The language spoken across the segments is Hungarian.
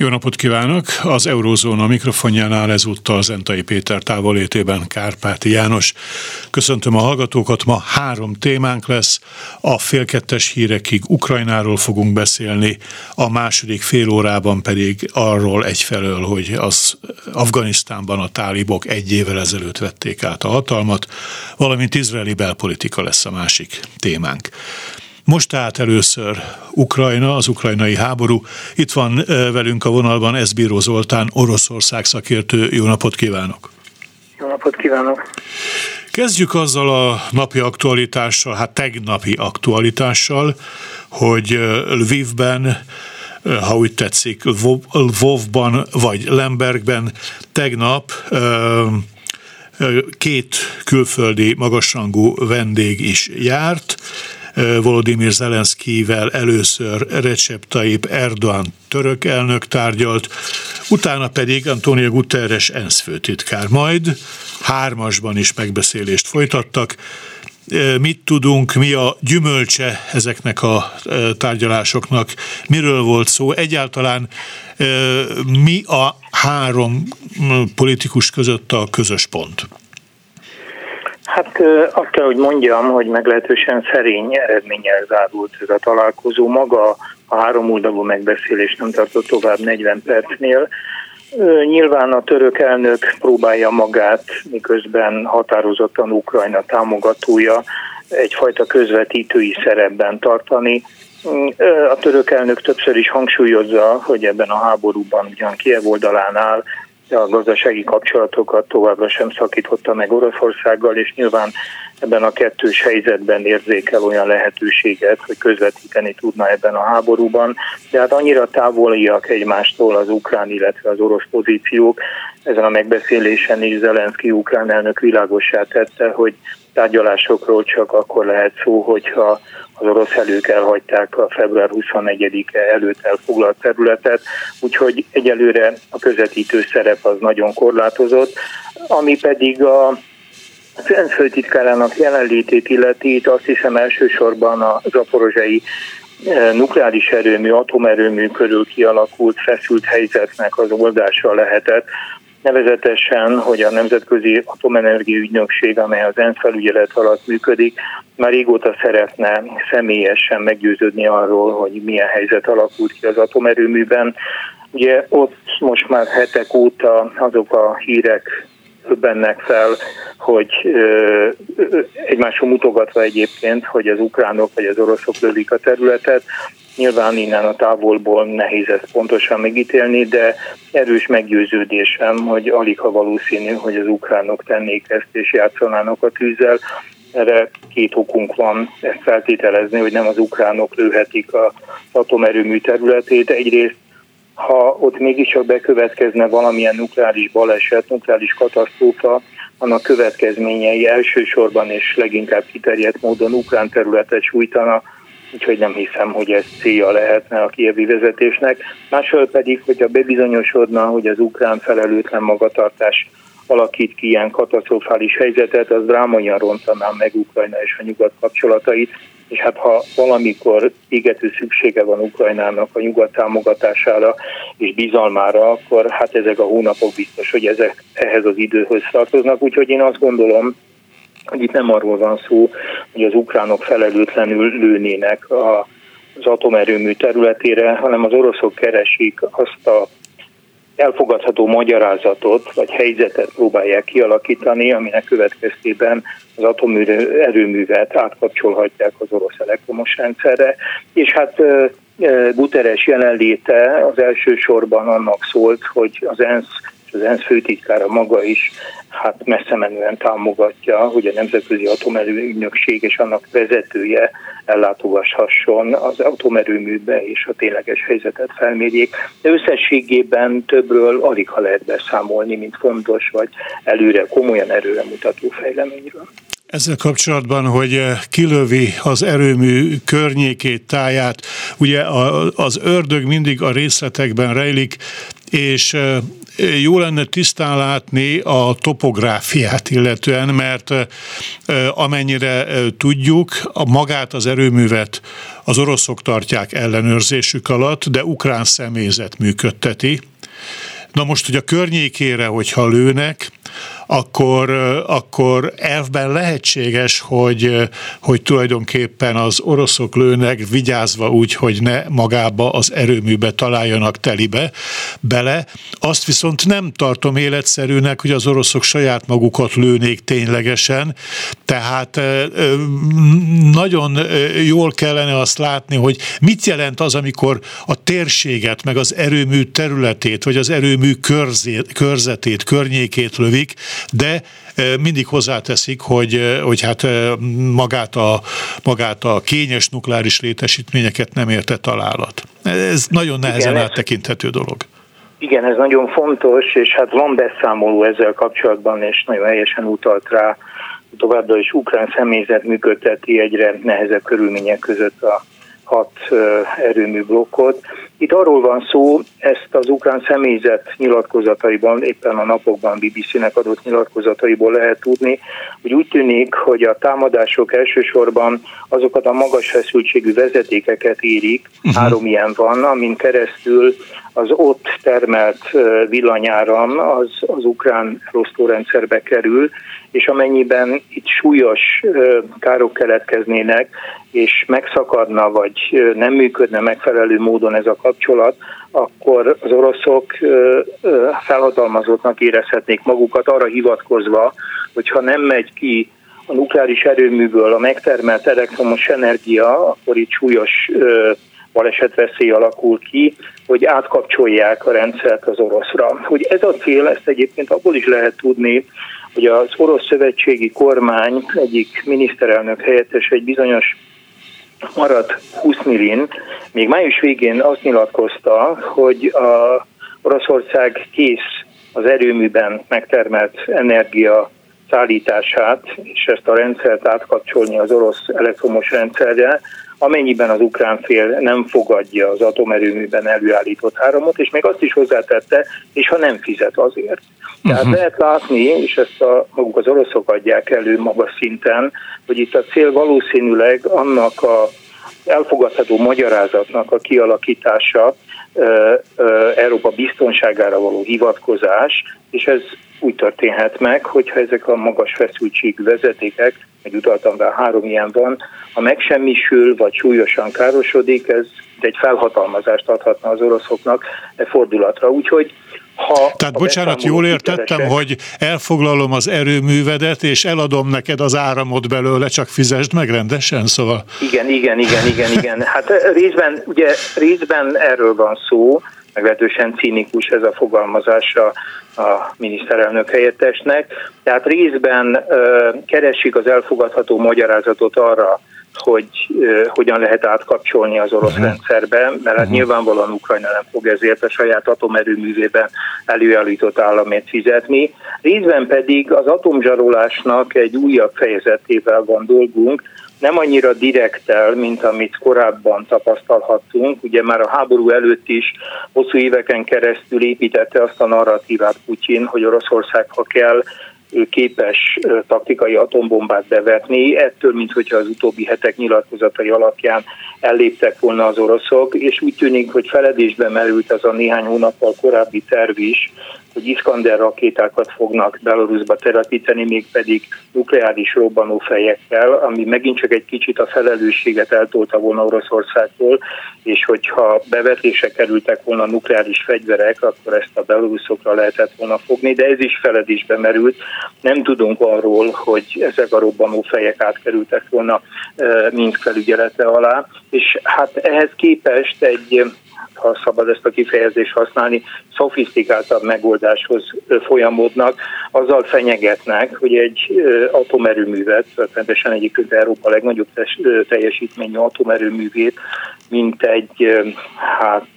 Jó napot kívánok! Az Eurózóna mikrofonjánál ezúttal Zentai Péter távolétében Kárpáti János. Köszöntöm a hallgatókat, ma három témánk lesz. A félkettes hírekig Ukrajnáról fogunk beszélni, a második fél órában pedig arról egyfelől, hogy az Afganisztánban a tálibok egy évvel ezelőtt vették át a hatalmat, valamint izraeli belpolitika lesz a másik témánk. Most tehát először Ukrajna, az ukrajnai háború. Itt van velünk a vonalban Eszbíró Zoltán, Oroszország szakértő. Jó napot kívánok! Jó napot kívánok! Kezdjük azzal a napi aktualitással, hát tegnapi aktualitással, hogy Lvivben ha úgy tetszik, Lvovban vagy Lembergben tegnap két külföldi magasrangú vendég is járt, Volodymyr Zelenszkivel először Recep Tayyip Erdoğan török elnök tárgyalt, utána pedig Antonio Guterres ENSZ főtitkár. Majd hármasban is megbeszélést folytattak. Mit tudunk, mi a gyümölcse ezeknek a tárgyalásoknak, miről volt szó, egyáltalán mi a három politikus között a közös pont? Hát azt kell, hogy mondjam, hogy meglehetősen szerény eredménnyel zárult ez a találkozó. Maga a három oldalú megbeszélés nem tartott tovább 40 percnél. Nyilván a török elnök próbálja magát, miközben határozottan Ukrajna támogatója, egyfajta közvetítői szerepben tartani. A török elnök többször is hangsúlyozza, hogy ebben a háborúban ugyan Kiev oldalán áll, a gazdasági kapcsolatokat továbbra sem szakította meg Oroszországgal, és nyilván ebben a kettős helyzetben érzékel olyan lehetőséget, hogy közvetíteni tudna ebben a háborúban. De hát annyira távoliak egymástól az ukrán, illetve az orosz pozíciók. Ezen a megbeszélésen is Zelenszky ukrán elnök világosá tette, hogy tárgyalásokról csak akkor lehet szó, hogyha az orosz elők elhagyták a február 24-e előtt elfoglalt területet, úgyhogy egyelőre a közvetítő szerep az nagyon korlátozott, ami pedig a az ENSZ főtitkárának jelenlétét illeti, itt azt hiszem elsősorban a zaporozsai e, nukleáris erőmű, atomerőmű körül kialakult feszült helyzetnek az oldása lehetett, nevezetesen, hogy a Nemzetközi Atomenergia Ügynökség, amely az ENSZ felügyelet alatt működik, már régóta szeretne személyesen meggyőződni arról, hogy milyen helyzet alakult ki az atomerőműben. Ugye ott most már hetek óta azok a hírek bennek fel, hogy egymásról mutogatva egyébként, hogy az ukránok vagy az oroszok lövik a területet, Nyilván innen a távolból nehéz ezt pontosan megítélni, de erős meggyőződésem, hogy alig ha valószínű, hogy az ukránok tennék ezt és játszanának a tűzzel. Erre két okunk van ezt feltételezni, hogy nem az ukránok lőhetik az atomerőmű területét. Egyrészt ha ott mégiscsak bekövetkezne valamilyen nukleáris baleset, nukleáris katasztrófa, annak következményei elsősorban és leginkább kiterjedt módon ukrán területet sújtana, úgyhogy nem hiszem, hogy ez célja lehetne a kievi vezetésnek. Másról pedig, hogyha bebizonyosodna, hogy az ukrán felelőtlen magatartás alakít ki ilyen katasztrofális helyzetet, az drámaian rontaná meg Ukrajna és a nyugat kapcsolatait, és hát ha valamikor égető szüksége van Ukrajnának a nyugat támogatására és bizalmára, akkor hát ezek a hónapok biztos, hogy ezek ehhez az időhöz tartoznak, úgyhogy én azt gondolom, hogy itt nem arról van szó, hogy az ukránok felelőtlenül lőnének a, az atomerőmű területére, hanem az oroszok keresik azt a elfogadható magyarázatot vagy helyzetet próbálják kialakítani, aminek következtében az atomerőművet átkapcsolhatják az orosz elektromos rendszerre, és hát Guterres jelenléte az elsősorban annak szólt, hogy az ENSZ és az ENSZ főtitkára maga is hát messze menően támogatja, hogy a Nemzetközi Atomerőügynökség és annak vezetője ellátogathasson az atomerőműbe és a tényleges helyzetet felmérjék. De összességében többről alig ha lehet beszámolni, mint fontos vagy előre komolyan erőre mutató fejleményről. Ezzel kapcsolatban, hogy kilövi az erőmű környékét, táját, ugye az ördög mindig a részletekben rejlik, és jó lenne tisztán látni a topográfiát illetően, mert amennyire tudjuk, a magát az erőművet az oroszok tartják ellenőrzésük alatt, de ukrán személyzet működteti. Na most, hogy a környékére, hogyha lőnek, akkor, akkor elvben lehetséges, hogy, hogy tulajdonképpen az oroszok lőnek vigyázva úgy, hogy ne magába az erőműbe találjanak telibe bele. Azt viszont nem tartom életszerűnek, hogy az oroszok saját magukat lőnék ténylegesen, tehát nagyon jól kellene azt látni, hogy mit jelent az, amikor a térséget, meg az erőmű területét, vagy az erőmű körzét, körzetét, környékét lövik, de mindig hozzáteszik, hogy, hogy hát magát a, magát a kényes nukleáris létesítményeket nem érte találat. Ez nagyon nehezen Igen, áttekinthető dolog. Igen, ez nagyon fontos, és hát van beszámoló ezzel kapcsolatban, és nagyon helyesen utalt rá, továbbra is ukrán személyzet működteti egyre nehezebb körülmények között a hat erőmű blokkot. Itt arról van szó, ezt az ukrán személyzet nyilatkozataiban, éppen a napokban BBC-nek adott nyilatkozataiból lehet tudni, hogy úgy tűnik, hogy a támadások elsősorban azokat a magas feszültségű vezetékeket érik, uh-huh. három ilyen van, amin keresztül az ott termelt villanyáram az, az ukrán rosztórendszerbe kerül, és amennyiben itt súlyos károk keletkeznének, és megszakadna, vagy nem működne megfelelő módon ez a kapcsolat, akkor az oroszok felhatalmazottnak érezhetnék magukat arra hivatkozva, hogyha nem megy ki a nukleáris erőműből a megtermelt elektromos energia, akkor itt súlyos balesetveszély alakul ki, hogy átkapcsolják a rendszert az oroszra. Hogy ez a cél, ezt egyébként abból is lehet tudni, hogy az orosz szövetségi kormány egyik miniszterelnök helyettes egy bizonyos maradt 20 millin, még május végén azt nyilatkozta, hogy a Oroszország kész az erőműben megtermelt energia szállítását, és ezt a rendszert átkapcsolni az orosz elektromos rendszerre, amennyiben az ukrán fél nem fogadja az atomerőműben előállított áramot, és még azt is hozzátette, és ha nem fizet azért. Tehát uh-huh. lehet látni, és ezt a, maguk az oroszok adják elő magas szinten, hogy itt a cél valószínűleg annak a elfogadható magyarázatnak a kialakítása, Európa biztonságára való hivatkozás, és ez úgy történhet meg, hogyha ezek a magas feszültségű vezetékek, meg utaltam rá három ilyen van, ha megsemmisül vagy súlyosan károsodik, ez egy felhatalmazást adhatna az oroszoknak e fordulatra. Úgyhogy ha Tehát bocsánat, jól értettem, sikeresek, hogy elfoglalom az erőművedet, és eladom neked az áramot belőle, csak fizesd meg rendesen, szóval. Igen, igen, igen, igen, igen. Hát részben, ugye részben erről van szó, meglehetősen cínikus ez a fogalmazása a miniszterelnök helyettesnek. Tehát részben ö, keresik az elfogadható magyarázatot arra, hogy uh, hogyan lehet átkapcsolni az orosz uh-huh. rendszerbe, mert uh-huh. hát mhm. nyilvánvalóan Ukrajna nem fog ezért a saját atomerőművében előállított államért fizetni. Részben pedig az atomzsarolásnak egy újabb fejezetével van dolgunk, nem annyira direktel, mint amit korábban tapasztalhattunk. Ugye már a háború előtt is hosszú éveken keresztül építette azt a narratívát Putyin, hogy Oroszország, ha kell, képes taktikai atombombát bevetni, ettől, mint hogyha az utóbbi hetek nyilatkozatai alapján elléptek volna az oroszok, és úgy tűnik, hogy feledésbe merült az a néhány hónappal korábbi terv is, hogy Iskander rakétákat fognak Belarusba telepíteni, mégpedig nukleáris robbanófejekkel, ami megint csak egy kicsit a felelősséget eltolta volna Oroszországtól, és hogyha bevetésre kerültek volna nukleáris fegyverek, akkor ezt a beloruszokra lehetett volna fogni, de ez is feledésbe merült. Nem tudunk arról, hogy ezek a robbanófejek átkerültek volna mind felügyelete alá, és hát ehhez képest egy ha szabad ezt a kifejezést használni, szofisztikáltabb megoldáshoz folyamodnak, azzal fenyegetnek, hogy egy atomerőművet, rendesen egyébként Európa legnagyobb teljesítményű atomerőművét, mint egy hát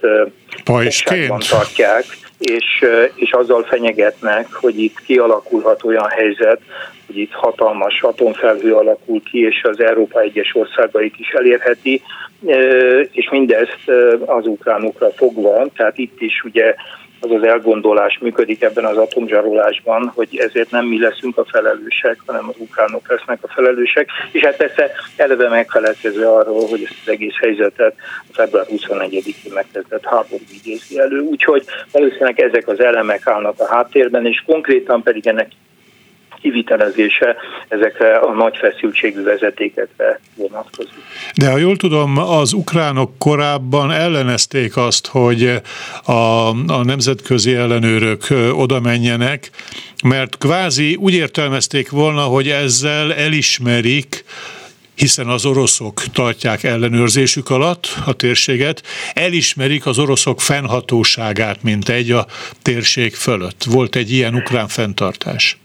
Pajsként tartják, és, és azzal fenyegetnek, hogy itt kialakulhat olyan helyzet, hogy itt hatalmas atomfelhő alakul ki, és az Európa egyes országait is elérheti, és mindezt az ukránokra fogva, tehát itt is ugye az az elgondolás működik ebben az atomzsarolásban, hogy ezért nem mi leszünk a felelősek, hanem az ukránok lesznek a felelősek, és hát persze eleve megfelelkezve arról, hogy ezt az egész helyzetet a február 21-én megkezdett háború idézi elő. Úgyhogy valószínűleg ezek az elemek állnak a háttérben, és konkrétan pedig ennek kivitelezése ezekre a nagy feszültségű vezetékekre vonatkozik. De ha jól tudom, az ukránok korábban ellenezték azt, hogy a, a nemzetközi ellenőrök oda menjenek, mert kvázi úgy értelmezték volna, hogy ezzel elismerik, hiszen az oroszok tartják ellenőrzésük alatt a térséget, elismerik az oroszok fennhatóságát, mint egy a térség fölött. Volt egy ilyen ukrán fenntartás.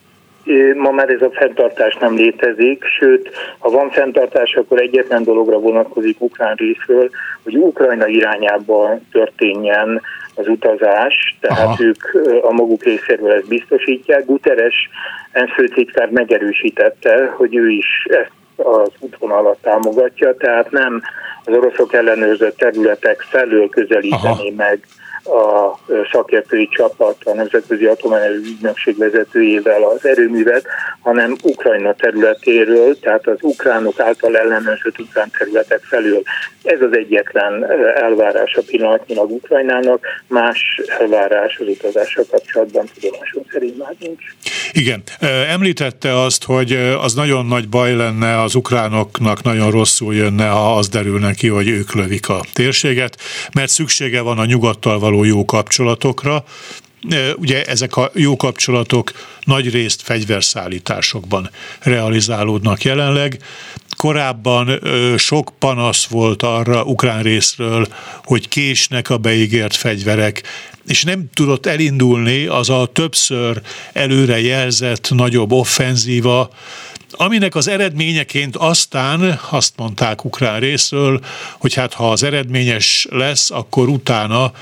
Ma már ez a fenntartás nem létezik, sőt, ha van fenntartás, akkor egyetlen dologra vonatkozik ukrán részről, hogy Ukrajna irányába történjen az utazás, tehát Aha. ők a maguk részéről ezt biztosítják. Guterres ENSZ főtitkár megerősítette, hogy ő is ezt az útvonalat támogatja, tehát nem az oroszok ellenőrzött területek felől közelíteni Aha. meg a szakértői csapat, a Nemzetközi Atomenerő Ügynökség vezetőjével az erőművet, hanem Ukrajna területéről, tehát az ukránok által ellenőrzött ukrán területek felül. Ez az egyetlen elvárás a pillanatnyilag Ukrajnának, más elvárás az utazással kapcsolatban tudomásom szerint már nincs. Igen, említette azt, hogy az nagyon nagy baj lenne az ukránoknak, nagyon rosszul jönne, ha az derülne ki, hogy ők lövik a térséget, mert szüksége van a nyugattal való jó kapcsolatokra, Ugye ezek a jó kapcsolatok nagy részt fegyverszállításokban realizálódnak jelenleg. Korábban sok panasz volt arra ukrán részről, hogy késnek a beígért fegyverek, és nem tudott elindulni az a többször előre jelzett nagyobb offenzíva, aminek az eredményeként aztán azt mondták ukrán részről, hogy hát ha az eredményes lesz, akkor utána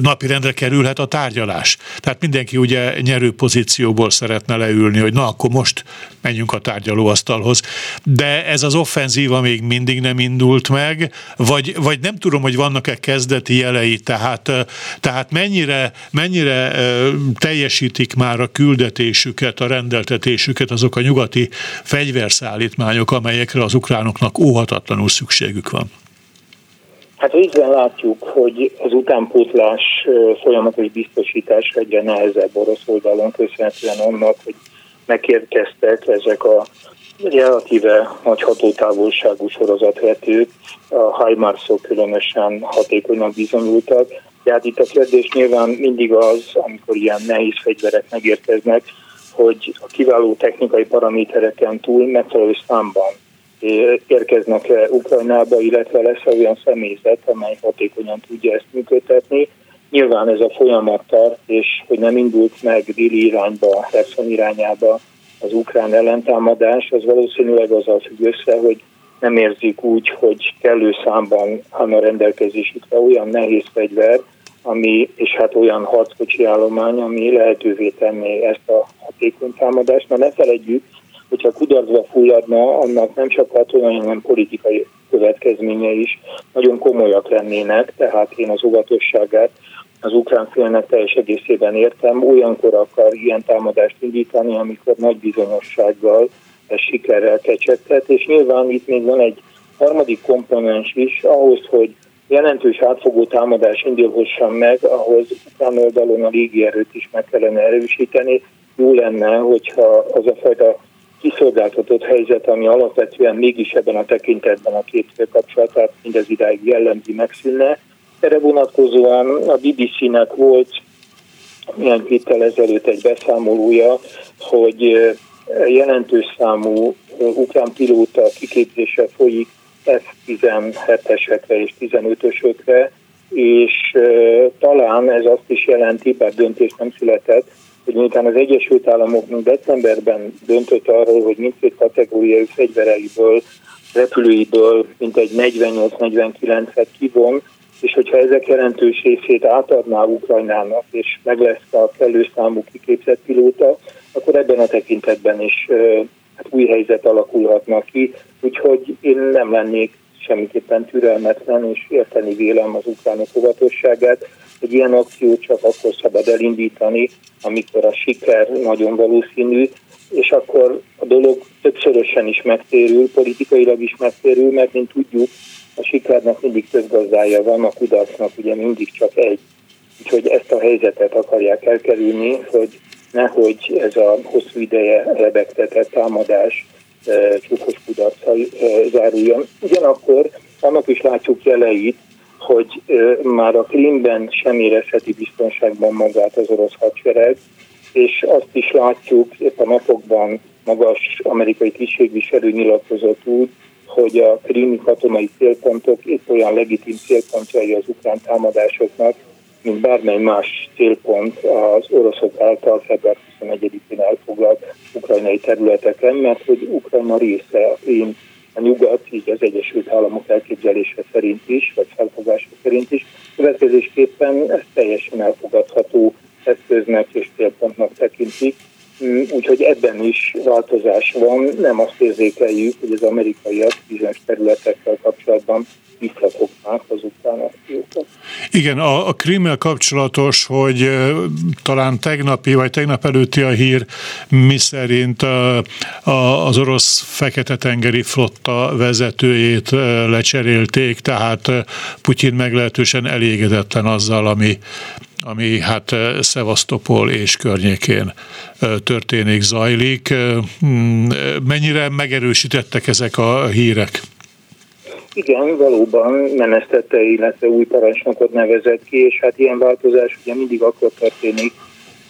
napirendre kerülhet a tárgyalás. Tehát mindenki ugye nyerő pozícióból szeretne leülni, hogy na akkor most menjünk a tárgyalóasztalhoz. De ez az offenzíva még mindig nem indult meg, vagy, vagy nem tudom, hogy vannak-e kezdeti jelei, tehát, tehát mennyire, mennyire teljesítik már a küldetésüket, a rendeltetésüket azok a nyugati fegyverszállítmányok, amelyekre az ukránoknak óhatatlanul szükségük van. Hát részben látjuk, hogy az utánpótlás folyamatos biztosítás egyre nehezebb orosz oldalon, köszönhetően annak, hogy megérkeztek ezek a relatíve nagy hatótávolságú sorozatvetők, a HIMARS-ok különösen hatékonyan bizonyultak. Tehát itt a kérdés nyilván mindig az, amikor ilyen nehéz fegyverek megérkeznek, hogy a kiváló technikai paramétereken túl megfelelő számban érkeznek Ukrajnába, illetve lesz olyan személyzet, amely hatékonyan tudja ezt működtetni. Nyilván ez a folyamat tart, és hogy nem indult meg déli irányba, Herson irányába az ukrán ellentámadás, az valószínűleg azzal függ össze, hogy nem érzik úgy, hogy kellő számban áll a rendelkezésükre olyan nehéz fegyver, ami, és hát olyan harckocsi állomány, ami lehetővé tenné ezt a hatékony támadást. Mert ne felejtjük, hogyha kudarcba fulladna, annak nem csak katonai, hanem politikai következménye is nagyon komolyak lennének, tehát én az óvatosságát az ukrán félnek teljes egészében értem. Olyankor akar ilyen támadást indítani, amikor nagy bizonyossággal ez sikerrel kecsegtet, és nyilván itt még van egy harmadik komponens is, ahhoz, hogy jelentős átfogó támadás indulhasson meg, ahhoz ukrán oldalon a légierőt is meg kellene erősíteni. Jó lenne, hogyha az a fajta kiszolgáltatott helyzet, ami alapvetően mégis ebben a tekintetben a két fél kapcsolatát mindez idáig jellemzi megszűnne. Erre vonatkozóan a BBC-nek volt milyen héttel ezelőtt egy beszámolója, hogy jelentős számú ukrán pilóta kiképzése folyik F-17-esekre és 15-ösökre, és talán ez azt is jelenti, bár döntés nem született, hogy miután az Egyesült Államok decemberben döntött arról, hogy mindkét kategóriai fegyvereiből, repülőiből mintegy 48-49-et kivon, és hogyha ezek jelentős részét átadná Ukrajnának, és meg lesz a kellő számú kiképzett pilóta, akkor ebben a tekintetben is hát új helyzet alakulhatna ki, úgyhogy én nem lennék semmiképpen türelmetlen, és érteni vélem az ukránok óvatosságát, egy ilyen akciót csak akkor szabad elindítani, amikor a siker nagyon valószínű, és akkor a dolog többszörösen is megtérül, politikailag is megtérül, mert mint tudjuk, a sikernek mindig több gazdája van, a kudarcnak ugye mindig csak egy. Úgyhogy ezt a helyzetet akarják elkerülni, hogy nehogy ez a hosszú ideje lebegtetett támadás e, csukos kudarccal e, záruljon. Ugyanakkor annak is látjuk jeleit, hogy már a Krimben sem érezheti biztonságban magát az orosz hadsereg, és azt is látjuk, épp a napokban magas amerikai tisztségviselő nyilatkozott úgy, hogy a krími katonai célpontok épp olyan legitim célpontjai az ukrán támadásoknak, mint bármely más célpont az oroszok által február 21-én elfoglalt ukrajnai területeken, mert hogy Ukrajna része a Krím, a nyugat, így az Egyesült Államok elképzelése szerint is, vagy felfogása szerint is. Következésképpen ez teljesen elfogadható eszköznek és célpontnak tekintik, mm, úgyhogy ebben is változás van. Nem azt érzékeljük, hogy az amerikaiak bizonyos területekkel kapcsolatban Igen, a, a krímmel kapcsolatos, hogy talán tegnapi vagy tegnap előtti a hír, miszerint a, a, az orosz Fekete-tengeri flotta vezetőjét lecserélték, tehát Putyin meglehetősen elégedetlen azzal, ami, ami hát Szevasztopol és környékén történik, zajlik. Mennyire megerősítettek ezek a hírek? Igen, valóban menesztette, illetve új parancsnokot nevezett ki, és hát ilyen változás ugye mindig akkor történik,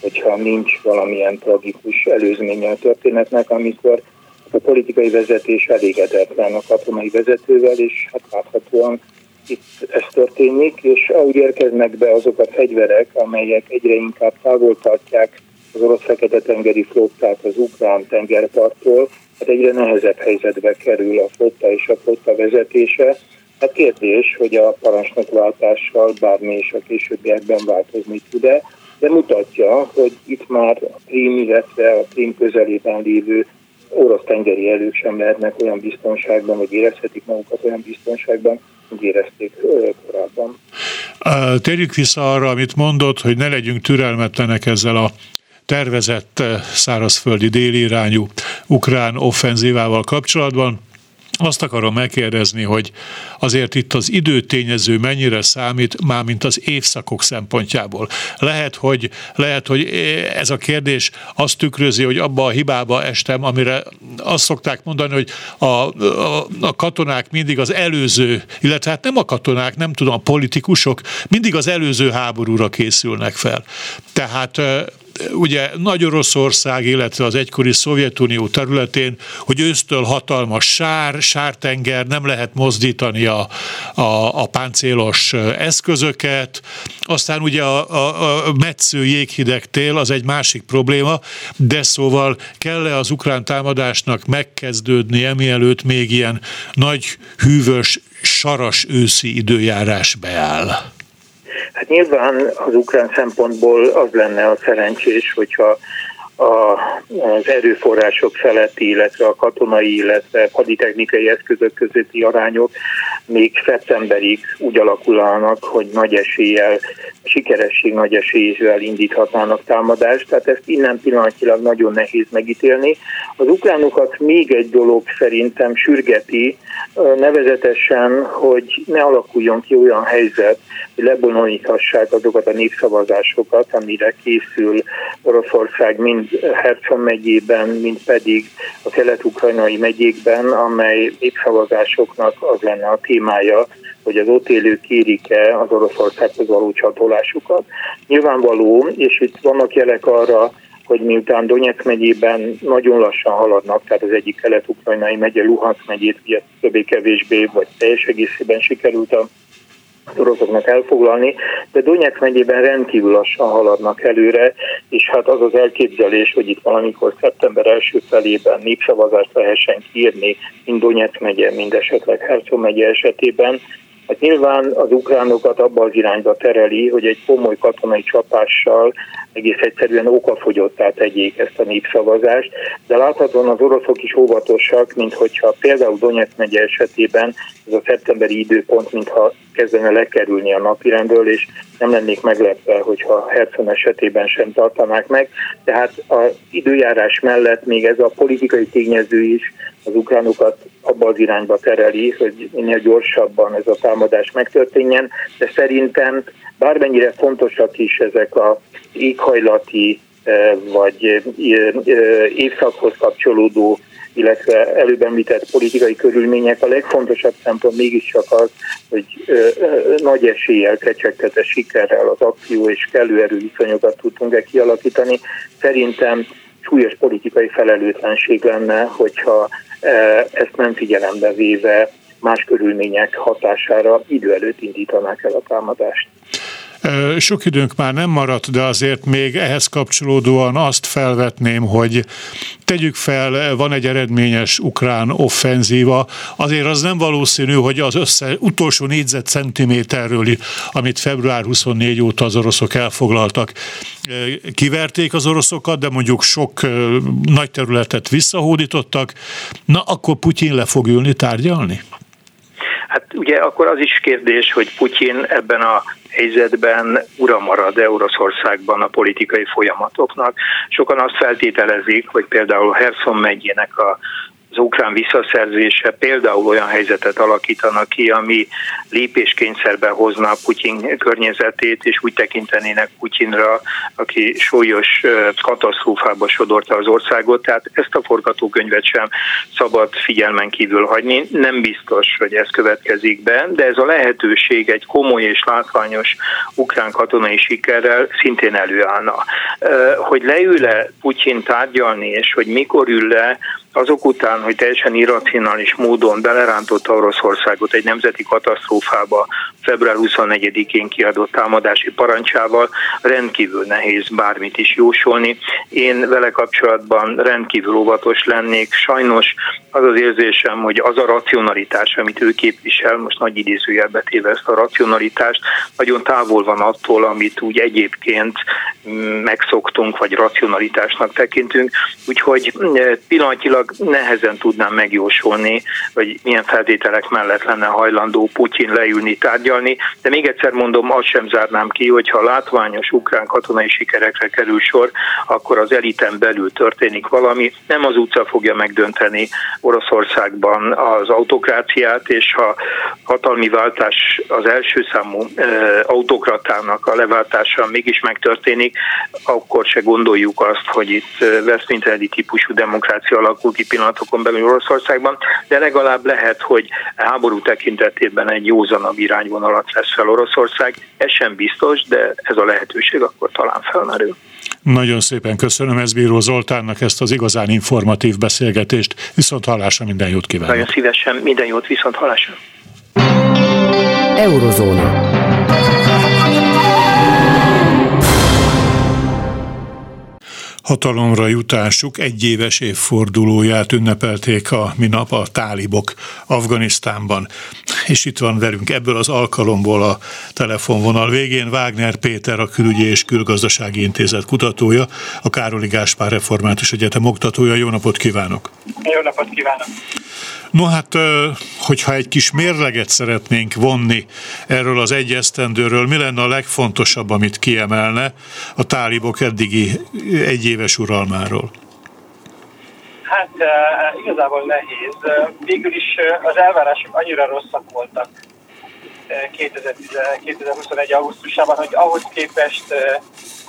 hogyha nincs valamilyen tragikus előzménye a történetnek, amikor a politikai vezetés elégedetlen a katonai vezetővel, és hát láthatóan itt ez történik, és ahogy érkeznek be azok a fegyverek, amelyek egyre inkább távol tartják az orosz fekete-tengeri flottát az ukrán tengerparttól, hát egyre nehezebb helyzetbe kerül a flotta és a flotta vezetése. Hát kérdés, hogy a parancsnokváltással bármi is a későbbiekben változni tud-e, de mutatja, hogy itt már a Krím, illetve a Krím közelében lévő orosz tengeri erők sem lehetnek olyan biztonságban, vagy érezhetik magukat olyan biztonságban, hogy érezték korábban. Térjük vissza arra, amit mondott, hogy ne legyünk türelmetlenek ezzel a tervezett szárazföldi délirányú ukrán offenzívával kapcsolatban. Azt akarom megkérdezni, hogy azért itt az időtényező mennyire számít, már mint az évszakok szempontjából. Lehet, hogy, lehet, hogy ez a kérdés azt tükrözi, hogy abba a hibába estem, amire azt szokták mondani, hogy a, a, a katonák mindig az előző, illetve hát nem a katonák, nem tudom, a politikusok mindig az előző háborúra készülnek fel. Tehát ugye Nagy Oroszország, illetve az egykori Szovjetunió területén, hogy ősztől hatalmas sár, sártenger, nem lehet mozdítani a, a, a páncélos eszközöket, aztán ugye a, a, a metsző jéghideg tél az egy másik probléma, de szóval kell-e az ukrán támadásnak megkezdődni emielőtt még ilyen nagy hűvös, saras őszi időjárás beáll? Hát nyilván az ukrán szempontból az lenne a szerencsés, hogyha a, az erőforrások feletti, illetve a katonai, illetve haditechnikai eszközök közötti arányok még szeptemberig úgy alakulnának, hogy nagy eséllyel, sikeresség nagy eséllyel indíthatnának támadást, tehát ezt innen pillanatilag nagyon nehéz megítélni. Az ukránokat még egy dolog szerintem sürgeti, nevezetesen, hogy ne alakuljon ki olyan helyzet, hogy lebonyolíthassák azokat a népszavazásokat, amire készül Oroszország mind Hercon megyében, mind pedig a kelet-ukrajnai megyékben, amely népszavazásoknak az lenne a témája, hogy az ott élők kérik-e az Oroszországhoz való csatolásukat. Nyilvánvaló, és itt vannak jelek arra, hogy miután Donetsk megyében nagyon lassan haladnak, tehát az egyik kelet-ukrajnai megye, Luhansk megyét többé-kevésbé, vagy teljes egészében sikerült a oroszoknak elfoglalni, de Donetsk megyében rendkívül lassan haladnak előre, és hát az az elképzelés, hogy itt valamikor szeptember első felében népszavazást lehessen kiírni, mind Donetsk megye, mind esetleg Hercog megye esetében, Hát nyilván az ukránokat abba az irányba tereli, hogy egy komoly katonai csapással egész egyszerűen okafogyottá tegyék ezt a népszavazást, de láthatóan az oroszok is óvatosak, mint hogyha például Donetsz megye esetében ez a szeptemberi időpont, mintha kezdene lekerülni a napirendről, és nem lennék meglepve, hogyha Herson esetében sem tartanák meg. Tehát az időjárás mellett még ez a politikai tényező is az ukránokat abba az irányba tereli, hogy minél gyorsabban ez a támadás megtörténjen, de szerintem bármennyire fontosak is ezek a éghajlati eh, vagy eh, eh, évszakhoz kapcsolódó illetve előbb említett politikai körülmények, a legfontosabb szempont mégiscsak az, hogy nagy eséllyel, kecsegtetes sikerrel az akció és kellő erőviszonyokat tudtunk-e kialakítani. Szerintem súlyos politikai felelőtlenség lenne, hogyha ezt nem figyelembe véve más körülmények hatására idő előtt indítanák el a támadást. Sok időnk már nem maradt, de azért még ehhez kapcsolódóan azt felvetném, hogy tegyük fel, van egy eredményes ukrán offenzíva, azért az nem valószínű, hogy az össze, utolsó négyzetcentiméterről, amit február 24 óta az oroszok elfoglaltak, kiverték az oroszokat, de mondjuk sok nagy területet visszahódítottak, na akkor Putyin le fog ülni tárgyalni? Hát ugye akkor az is kérdés, hogy Putyin ebben a helyzetben ura marad Oroszországban a politikai folyamatoknak. Sokan azt feltételezik, hogy például Herson megyének a az ukrán visszaszerzése például olyan helyzetet alakítana ki, ami lépéskényszerbe hozna Putyin környezetét, és úgy tekintenének Putyinra, aki súlyos katasztrófába sodorta az országot, tehát ezt a forgatókönyvet sem szabad figyelmen kívül hagyni. Nem biztos, hogy ez következik be, de ez a lehetőség egy komoly és látványos ukrán katonai sikerrel szintén előállna. Hogy leül-e Putyin tárgyalni, és hogy mikor ül le, azok után, hogy teljesen irracionális módon belerántotta Oroszországot egy nemzeti katasztrófába február 24-én kiadott támadási parancsával, rendkívül nehéz bármit is jósolni. Én vele kapcsolatban rendkívül óvatos lennék. Sajnos az az érzésem, hogy az a racionalitás, amit ő képvisel, most nagy idézőjelbe téve ezt a racionalitást, nagyon távol van attól, amit úgy egyébként megszoktunk, vagy racionalitásnak tekintünk. Úgyhogy eh, pillanatilag nehezen tudnám megjósolni, hogy milyen feltételek mellett lenne hajlandó Putyin leülni, tárgyalni, de még egyszer mondom, azt sem zárnám ki, hogy ha látványos ukrán katonai sikerekre kerül sor, akkor az eliten belül történik valami. Nem az utca fogja megdönteni Oroszországban az autokráciát, és ha hatalmi váltás az első számú autokratának a leváltása mégis megtörténik, akkor se gondoljuk azt, hogy itt Westminsteri típusú demokrácia alakul ki pillanatokon belül Oroszországban, de legalább lehet, hogy háború tekintetében egy józanabb irányvonalat vesz fel Oroszország. Ez sem biztos, de ez a lehetőség akkor talán felmerül. Nagyon szépen köszönöm ez Bíró Zoltánnak ezt az igazán informatív beszélgetést. Viszont hallásra minden jót kívánok. Nagyon szívesen, minden jót, viszont hallásra. Eurozóna. Hatalomra jutásuk egyéves évfordulóját ünnepelték a minap a tálibok Afganisztánban. És itt van velünk ebből az alkalomból a telefonvonal végén Wagner Péter, a Külügyi és Külgazdasági Intézet kutatója, a Károli Gáspár Református Egyetem oktatója. Jó napot kívánok! Jó napot kívánok! No hát, hogyha egy kis mérleget szeretnénk vonni erről az egy esztendőről, mi lenne a legfontosabb, amit kiemelne a tálibok eddigi egyéves uralmáról? Hát igazából nehéz. Végül is az elvárások annyira rosszak voltak 2021. augusztusában, hogy ahhoz képest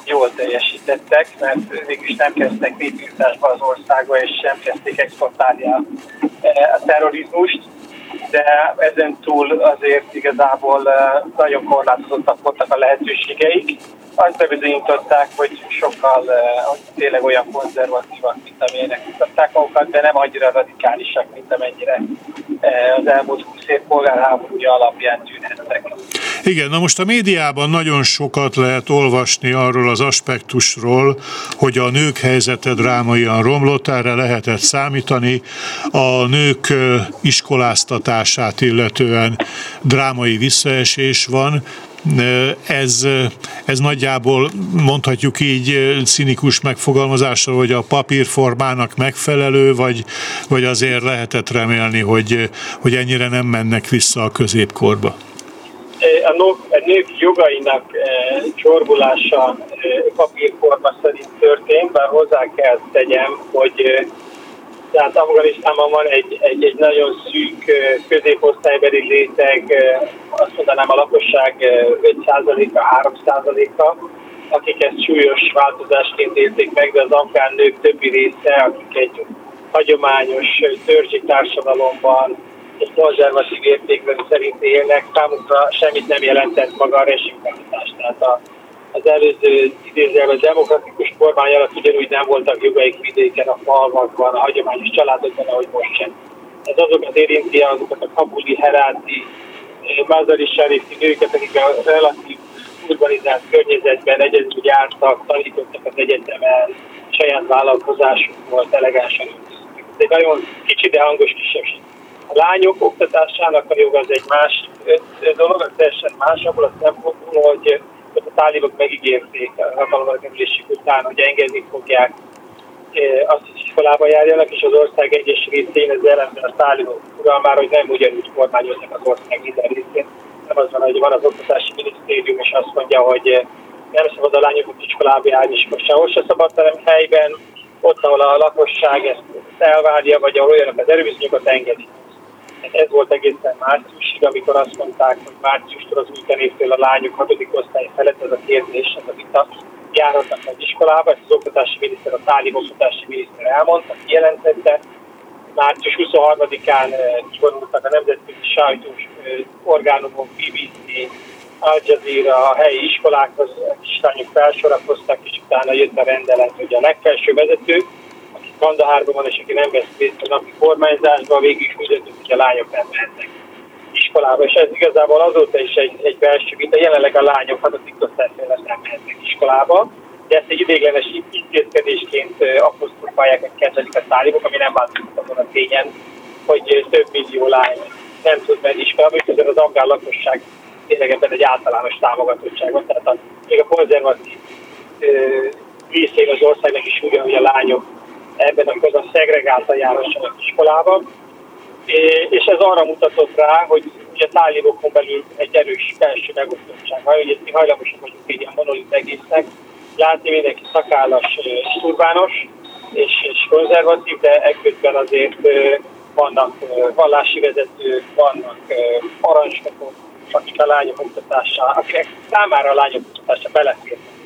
jól teljesítettek, mert végül is nem kezdtek népírtásba az országba, és sem kezdték exportálni a, a terrorizmust, de ezen túl azért igazából nagyon korlátozottak voltak a lehetőségeik. Azt bebizonyították, hogy sokkal hogy tényleg olyan konzervatívak, mint amilyenek mutatták magukat, de nem annyira radikálisak, mint amennyire az elmúlt 20 év polgárháborúja alapján tűnhettek. Igen, na most a médiában nagyon sokat lehet olvasni arról az aspektusról, hogy a nők helyzete drámaian romlott, erre lehetett számítani. A nők iskoláztatását illetően drámai visszaesés van, ez, ez nagyjából mondhatjuk így cinikus megfogalmazásra, hogy a papírformának megfelelő, vagy, vagy azért lehetett remélni, hogy, hogy ennyire nem mennek vissza a középkorba? A nők, jogainak csorbulása papírforma szerint történt, bár hozzá kell tegyem, hogy tehát Afganisztánban van egy, egy, egy nagyon szűk középosztálybeli réteg, azt mondanám a lakosság 5%-a, 3%-a, akik ezt súlyos változásként érték meg, de az afgán nők többi része, akik egy hagyományos törzsi társadalomban, egy konzervatív értékrend szerint élnek, számukra semmit nem jelentett maga a rezsimváltás. Tehát a, az előző idézőjelben demokratikus kormány alatt ugyanúgy nem voltak jogaik vidéken, a falvakban, a hagyományos családokban, ahogy most sem. Ez azokat érinti, azokat a kabuli, heráti, mazari serifi nőket, akik a relatív urbanizált környezetben egyedül jártak, tanítottak az egyetemen, saját vállalkozásuk volt, elegánsan Ez egy nagyon kicsi, de hangos kisebbség. A lányok oktatásának a jog az egy más dolog, az teljesen más, abból a szempontból, hogy a tálibok megígérték a hatalomra kerülésük után, hogy engedni fogják azt, hogy iskolába járjanak, és az ország egyes részén ez ellenben a tálibok uralmára, hogy nem ugyanúgy kormányoznak az ország minden részén. Nem az van, hogy van az oktatási minisztérium, és azt mondja, hogy nem szabad a lányoknak iskolába járni, és most sehol se szabad, hanem helyben, ott, ahol a lakosság ezt elvárja, vagy ahol olyanok az erőviszonyokat engedi. Ez volt egészen márciusig, amikor azt mondták, hogy márciustól az új tanévtől a lányok hatodik osztály felett ez a kérdés, ez a vita, járhatnak az iskolába, ezt az oktatási miniszter, a tálib oktatási miniszter elmondta, kijelentette. Március 23-án kivonultak a nemzetközi sajtós orgánumok, BBC, Al Jazeera a helyi iskolákhoz, a kislányok felsorakoztak, és utána jött a rendelet, hogy a legfelső vezető, Kandahárban van, és aki nem vesz részt a napi kormányzásban, végig is hogy a lányok nem mehetnek iskolába, és ez igazából azóta is egy, egy belső vita, jelenleg a lányok hát a osztályfélet nem mehetnek iskolába, de ezt egy idéglenes intézkedésként apostrofálják, hogy kezelik a tálibok, ami nem változott azon a tényen, hogy több millió lány nem tud menni iskolába, és az afgán lakosság tényleg ebben egy általános támogatottság van, tehát a, még a konzervatív részén az országnak is úgy, hogy a lányok ebben a közben szegregáltan járhassanak iskolába, és ez arra mutatott rá, hogy a tálibokon belül egy erős belső megosztottság van, hogy mi hajlamosak vagyunk egy ilyen monolit egésznek, látni mindenki szakállas, turbános és, és konzervatív, de ekközben azért vannak vallási vezetők, vannak parancsnokok, akik a lányok oktatása, akik számára a lányok oktatása beleférnek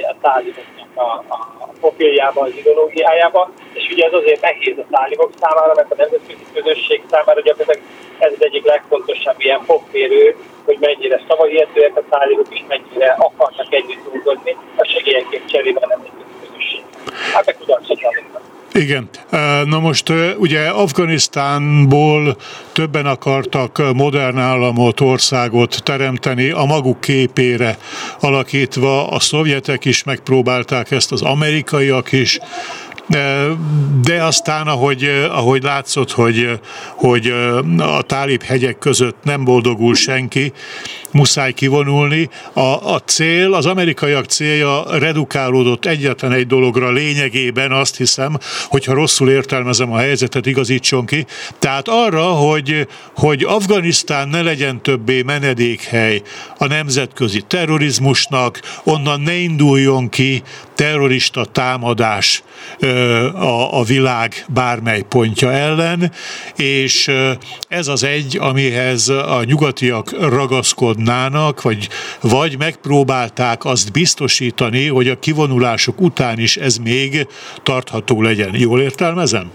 a táliboknak a, a profiljába, az ideológiájába, és ugye ez azért nehéz a tálibok számára, mert a nemzetközi közösség számára gyakorlatilag ez az egyik legfontosabb ilyen fogférő, hogy mennyire szavahihetőek a tálibok, és mennyire akarnak együtt dolgozni a segélyekért cserébe a nemzetközi közösség. Hát meg kudarcot igen. Na most ugye Afganisztánból többen akartak modern államot, országot teremteni a maguk képére alakítva. A szovjetek is megpróbálták ezt, az amerikaiak is, de aztán, ahogy, ahogy látszott, hogy, hogy a tálib hegyek között nem boldogul senki, muszáj kivonulni. A, a cél, az amerikaiak célja redukálódott egyetlen egy dologra lényegében, azt hiszem, hogyha rosszul értelmezem a helyzetet, igazítson ki. Tehát arra, hogy, hogy Afganisztán ne legyen többé menedékhely a nemzetközi terrorizmusnak, onnan ne induljon ki terrorista támadás a, a világ bármely pontja ellen, és ez az egy, amihez a nyugatiak ragaszkodnának, vagy, vagy megpróbálták azt biztosítani, hogy a kivonulások után is ez még tartható legyen. Jól értelmezem?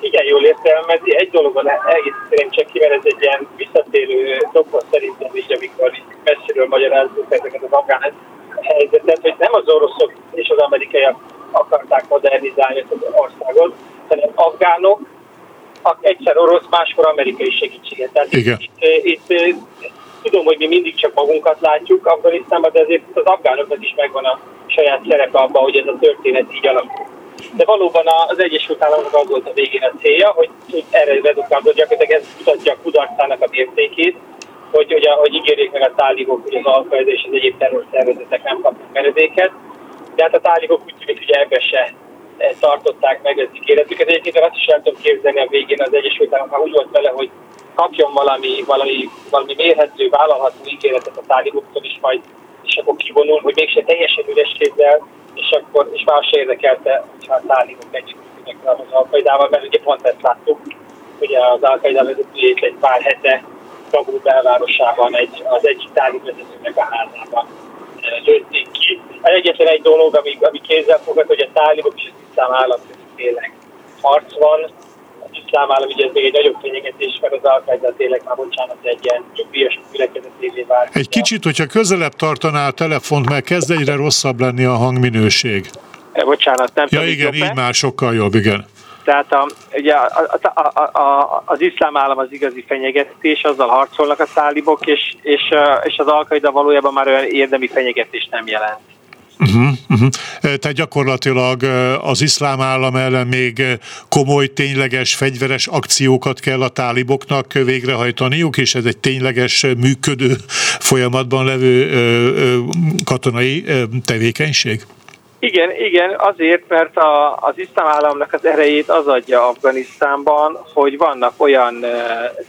Igen, jól értelmezi. Egy dologon egész csak ki, mert ez egy ilyen visszatérő doktor szerintem így, amikor messziről magyarázzuk ezeket az afgán helyzetet, hogy nem az oroszok és az amerikaiak akarták modernizálni az országot, hanem afgánok, egyszer orosz, máskor amerikai segítséget. Tehát Igen. Itt, itt, itt tudom, hogy mi mindig csak magunkat látjuk Afganisztánban, de ezért az afgánoknak is megvan a saját szerepe abban, hogy ez a történet így alakul. De valóban az Egyesült Államok az volt a végén a célja, hogy, hogy erre redukálódott, gyakorlatilag ez mutatja a kudarcának a mértékét, hogy, hogy, hogy ígérjék meg a tálibok, hogy az alkaida és az egyéb terrorszervezetek nem kapnak meredéket. De hát a tálibok úgy tűnik, hogy ebbe se e, tartották meg az ígéretüket. Egyébként azt is el tudom képzelni a végén az Egyesült Államok, úgy volt vele, hogy kapjon valami, valami, valami mérhető, vállalható ígéretet a táliboktól is majd, és akkor kivonul, hogy mégse teljesen üres kézzel, és akkor és már se érdekelte, hogyha a tálibok együtt az alkaidával, mert ugye pont ezt láttuk, ugye az alkaida vezetőjét egy pár hete Kabul belvárosában egy, az egyik tálib vezetőnek a házában lőtték ki. Egyetlen egy dolog, ami, ami kézzel fogad, hogy a tálibok és az iszlám állam tényleg harc van, iszlám állam, ugye ez még egy nagyobb fenyegetés, mert az al tényleg már bocsánat, egy ilyen nyugdíjas gyülekezetévé vált. Egy kicsit, hogyha közelebb tartaná a telefont, mert kezd egyre rosszabb lenni a hangminőség. E, bocsánat, nem Ja igen, így már sokkal jobb, igen. Tehát a, ugye a, a, a, a, az iszlám állam az igazi fenyegetés, azzal harcolnak a tálibok, és, és, és az alkaida valójában már olyan érdemi fenyegetést nem jelent. Uh-huh, uh-huh. Tehát gyakorlatilag az iszlám állam ellen még komoly, tényleges, fegyveres akciókat kell a táliboknak végrehajtaniuk, és ez egy tényleges, működő, folyamatban levő katonai tevékenység? Igen, igen, azért, mert a, az iszlám államnak az erejét az adja Afganisztánban, hogy vannak olyan uh,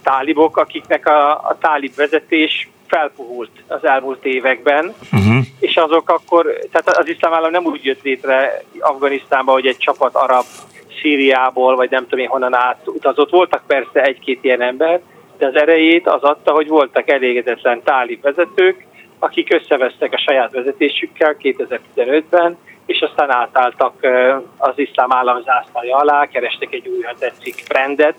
tálibok, akiknek a, a tálib vezetés felpuhult az elmúlt években, uh-huh. és azok akkor, tehát az iszlám állam nem úgy jött létre Afganisztánban, hogy egy csapat arab Szíriából, vagy nem tudom én honnan átutazott. Voltak persze egy-két ilyen ember, de az erejét az adta, hogy voltak elégedetlen tálib vezetők, akik összevesztek a saját vezetésükkel 2015-ben, és aztán átálltak az iszlám állam zászlaja alá, kerestek egy új, ha tetszik, brandet,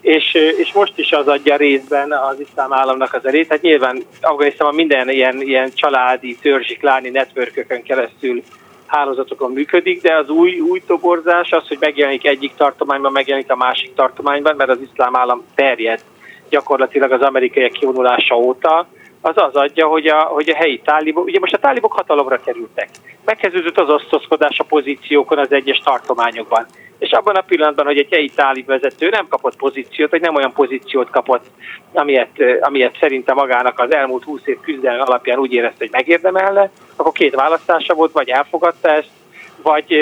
és, és most is az adja részben az iszlám államnak az erét. Tehát nyilván Afganisztánban minden ilyen, ilyen családi, törzsi, kláni networkökön keresztül hálózatokon működik, de az új, új toborzás az, hogy megjelenik egyik tartományban, megjelenik a másik tartományban, mert az iszlám állam terjed gyakorlatilag az amerikaiak kivonulása óta, az az adja, hogy a, hogy a helyi tálibok, ugye most a tálibok hatalomra kerültek. Megkezdődött az osztozkodás a pozíciókon az egyes tartományokban. És abban a pillanatban, hogy egy helyi tálib vezető nem kapott pozíciót, vagy nem olyan pozíciót kapott, amilyet, amilyet szerinte magának az elmúlt 20 év küzdelem alapján úgy érezte, hogy megérdemelne, akkor két választása volt, vagy elfogadta ezt, vagy,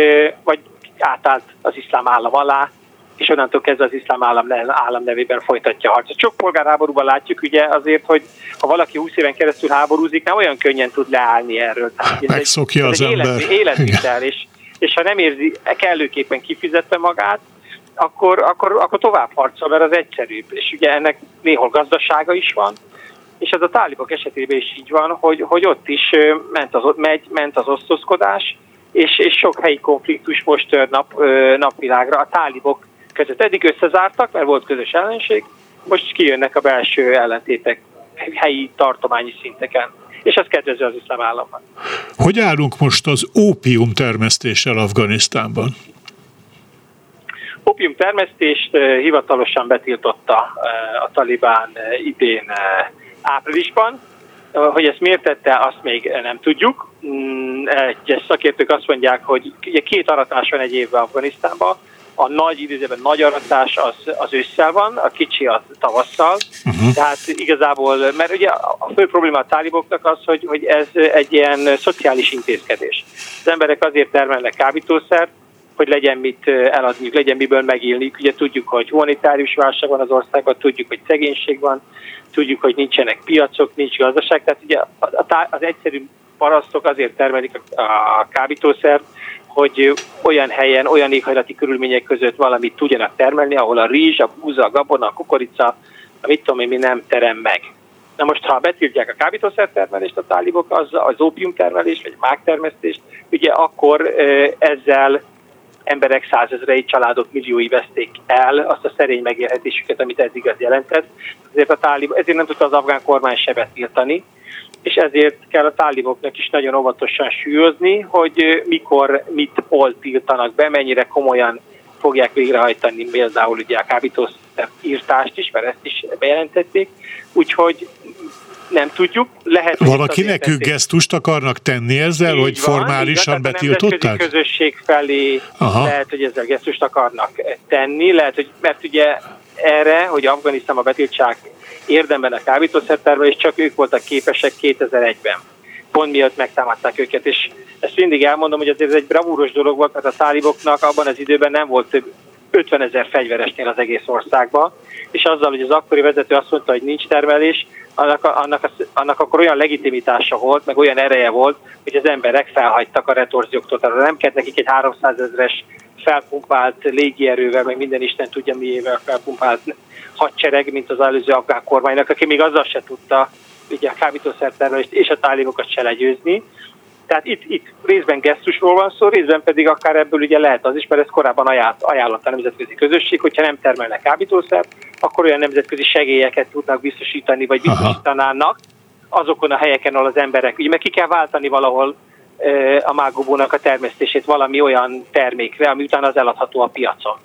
vagy átállt az iszlám állam alá, és onnantól kezdve az iszlám állam, állam nevében folytatja a harcot. Sok polgárháborúban látjuk ugye azért, hogy ha valaki 20 éven keresztül háborúzik, nem olyan könnyen tud leállni erről. Tehát Megszokja ez az egy ember. Élet, életvitel, és, és ha nem érzi kellőképpen kifizetve magát, akkor, akkor, akkor tovább harcol, mert az egyszerűbb. És ugye ennek néhol gazdasága is van, és ez a tálibok esetében is így van, hogy, hogy ott is ment az, megy, ment az osztozkodás, és, és sok helyi konfliktus most tör nap, napvilágra. A tálibok között. Eddig összezártak, mert volt közös ellenség, most kijönnek a belső ellentétek helyi tartományi szinteken és ez kedvező az iszlám államban. Hogy állunk most az ópium termesztéssel Afganisztánban? Ópium termesztést eh, hivatalosan betiltotta eh, a Talibán eh, idén áprilisban. Hogy ezt miért tette, azt még nem tudjuk. Mm, egy szakértők azt mondják, hogy ugye két aratás van egy évben Afganisztánban, a nagy időzőben nagy aratás az, az ősszel van, a kicsi az tavasszal. Uh-huh. Tehát igazából, mert ugye a fő probléma a táliboknak az, hogy, hogy ez egy ilyen szociális intézkedés. Az emberek azért termelnek kábítószert, hogy legyen mit eladniuk, legyen miből megélni. Ugye tudjuk, hogy humanitárius válság van az országban, tudjuk, hogy szegénység van, tudjuk, hogy nincsenek piacok, nincs gazdaság. Tehát ugye az egyszerű parasztok azért termelik a kábítószert, hogy olyan helyen, olyan éghajlati körülmények között valamit tudjanak termelni, ahol a rizs, a búza, a gabona, a kukorica, a mit tudom én, mi nem terem meg. Na most, ha betiltják a kábítószertermelést a tálibok, az az ópiumtermelést, vagy mágtermesztést, ugye akkor ezzel emberek százezrei, családok milliói veszték el azt a szerény megélhetésüket, amit eddig az jelentett. Ezért, a tálib, ezért nem tudta az afgán kormány se betiltani, és ezért kell a táliboknak is nagyon óvatosan súlyozni, hogy mikor mit hol tiltanak be, mennyire komolyan fogják végrehajtani például ugye a kábítószer írtást is, mert ezt is bejelentették. Úgyhogy nem tudjuk. Lehet, Valakinek ők gesztust akarnak tenni ezzel, Így hogy van, formálisan betiltották? A közösség felé Aha. lehet, hogy ezzel gesztust akarnak tenni, lehet, hogy, mert ugye erre, hogy Afganisztánba betiltsák érdemben a kábítószertermelést, csak ők voltak képesek 2001-ben. Pont miatt megtámadták őket, és ezt mindig elmondom, hogy azért ez egy bravúros dolog volt, mert a táliboknak abban az időben nem volt több 50 ezer fegyveresnél az egész országban, és azzal, hogy az akkori vezető azt mondta, hogy nincs termelés, annak, annak, annak akkor olyan legitimitása volt, meg olyan ereje volt, hogy az emberek felhagytak a retorzióktól. Tehát nem kellett nekik egy 300 ezeres felpumpált légierővel, meg minden Isten tudja miével felpumpált hadsereg, mint az előző afgán kormánynak, aki még azzal se tudta ugye a kábítószertermelést és a tálibokat se legyőzni. Tehát itt, itt részben gesztusról van szó, részben pedig akár ebből ugye lehet az is, mert ez korábban ajánlott, ajánlott a nemzetközi közösség, hogyha nem termelnek kábítószert, akkor olyan nemzetközi segélyeket tudnak biztosítani, vagy biztosítanának azokon a helyeken, ahol az emberek, ugye meg ki kell váltani valahol a mágobónak a termesztését valami olyan termékre, ami utána az eladható a piacon.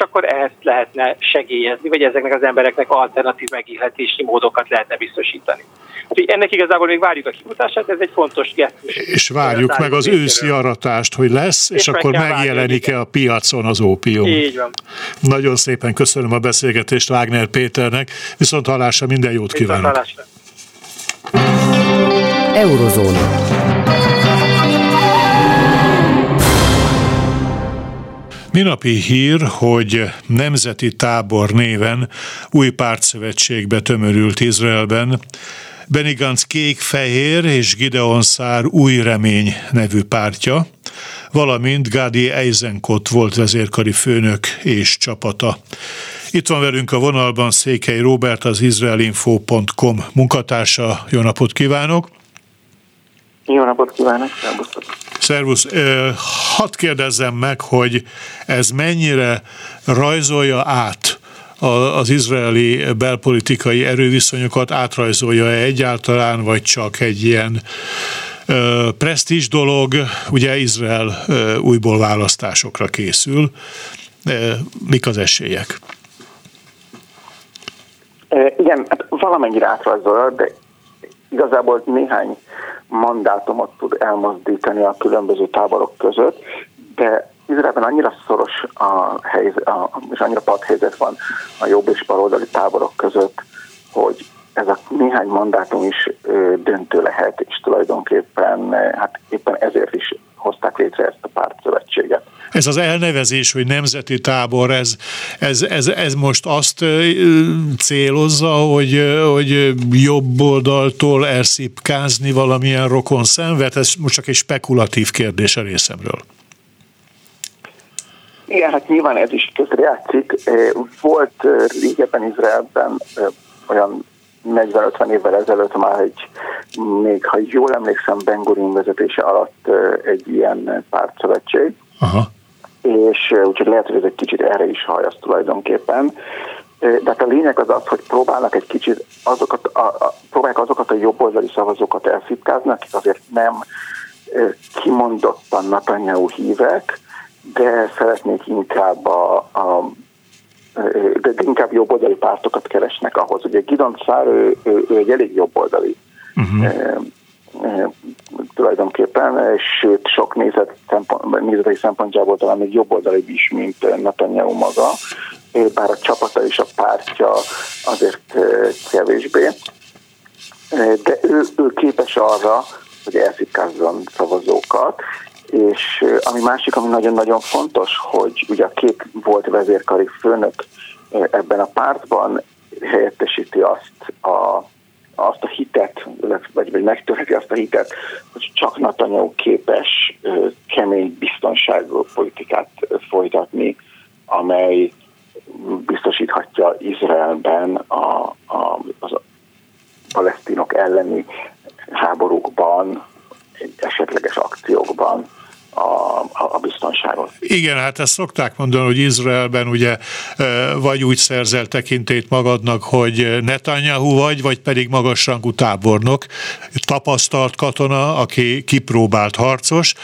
És akkor ehhez lehetne segélyezni, vagy ezeknek az embereknek alternatív megélhetési módokat lehetne biztosítani. Úgyhogy ennek igazából még várjuk a kifutását, ez egy fontos gesztus. És várjuk meg az őszi aratást, hogy lesz, és, és akkor megjelenik-e a piacon az ópium. Így van. Nagyon szépen köszönöm a beszélgetést Wagner Péternek, viszont hallásra minden jót kívánok. Viszont Eurozóna. Minapi hír, hogy Nemzeti Tábor néven új pártszövetségbe tömörült Izraelben. Benny Gantz kék-fehér és Gideon Szár új remény nevű pártja, valamint Gadi Eisenkot volt vezérkari főnök és csapata. Itt van velünk a vonalban Székely Robert, az izraelinfo.com munkatársa. Jó napot kívánok! Jó napot kívánok, szervusztok! Szervusz! Hadd kérdezzem meg, hogy ez mennyire rajzolja át az izraeli belpolitikai erőviszonyokat, átrajzolja-e egyáltalán, vagy csak egy ilyen presztízs dolog, ugye Izrael újból választásokra készül. Mik az esélyek? Igen, hát valamennyire átrajzolja, de igazából néhány mandátumot tud elmozdítani a különböző táborok között, de Izraelben annyira szoros a helyzet, a, és annyira padhelyzet van a jobb és baloldali táborok között, hogy ez a néhány mandátum is ö, döntő lehet, és tulajdonképpen hát éppen ezért is hozták létre ezt a pártszövetséget. Ez az elnevezés, hogy nemzeti tábor, ez, ez, ez, ez most azt célozza, hogy, hogy jobb oldaltól elszipkázni valamilyen rokon szenvet? Ez most csak egy spekulatív kérdés a részemről. Igen, hát nyilván ez is közrejátszik. Volt régebben Izraelben olyan 40-50 évvel ezelőtt már egy, még ha jól emlékszem, Ben Gurin vezetése alatt egy ilyen pártszövetség. Aha és úgyhogy lehet, hogy ez egy kicsit erre is hajasz tulajdonképpen. De hát a lényeg az az, hogy próbálnak egy kicsit azokat a, a, próbálják azokat a jobboldali szavazókat elszipkázni, akik azért nem kimondottan Netanyahu hívek, de szeretnék inkább a, a de inkább jobboldali pártokat keresnek ahhoz. Ugye Gidon Szár, ő, ő, ő egy elég jobboldali uh-huh tulajdonképpen, és sőt sok nézet szempont, nézetei szempontjából talán még jobb oldali is, mint Netanyahu maga, bár a csapata és a pártja azért kevésbé. De ő, ő képes arra, hogy elszikkázzon szavazókat, és ami másik, ami nagyon-nagyon fontos, hogy ugye a két volt vezérkari főnök ebben a pártban helyettesíti azt a azt a hitet, vagy, vagy megtörheti azt a hitet, hogy csak Netanyahu képes kemény biztonságpolitikát folytatni, amely biztosíthatja Izraelben a, a, az a palesztinok elleni háborúkban, esetleges akciókban a, a biztonságot. Igen, hát ezt szokták mondani, hogy Izraelben ugye vagy úgy szerzel tekintét magadnak, hogy Netanyahu vagy, vagy pedig magasrangú tábornok, tapasztalt katona, aki kipróbált harcos,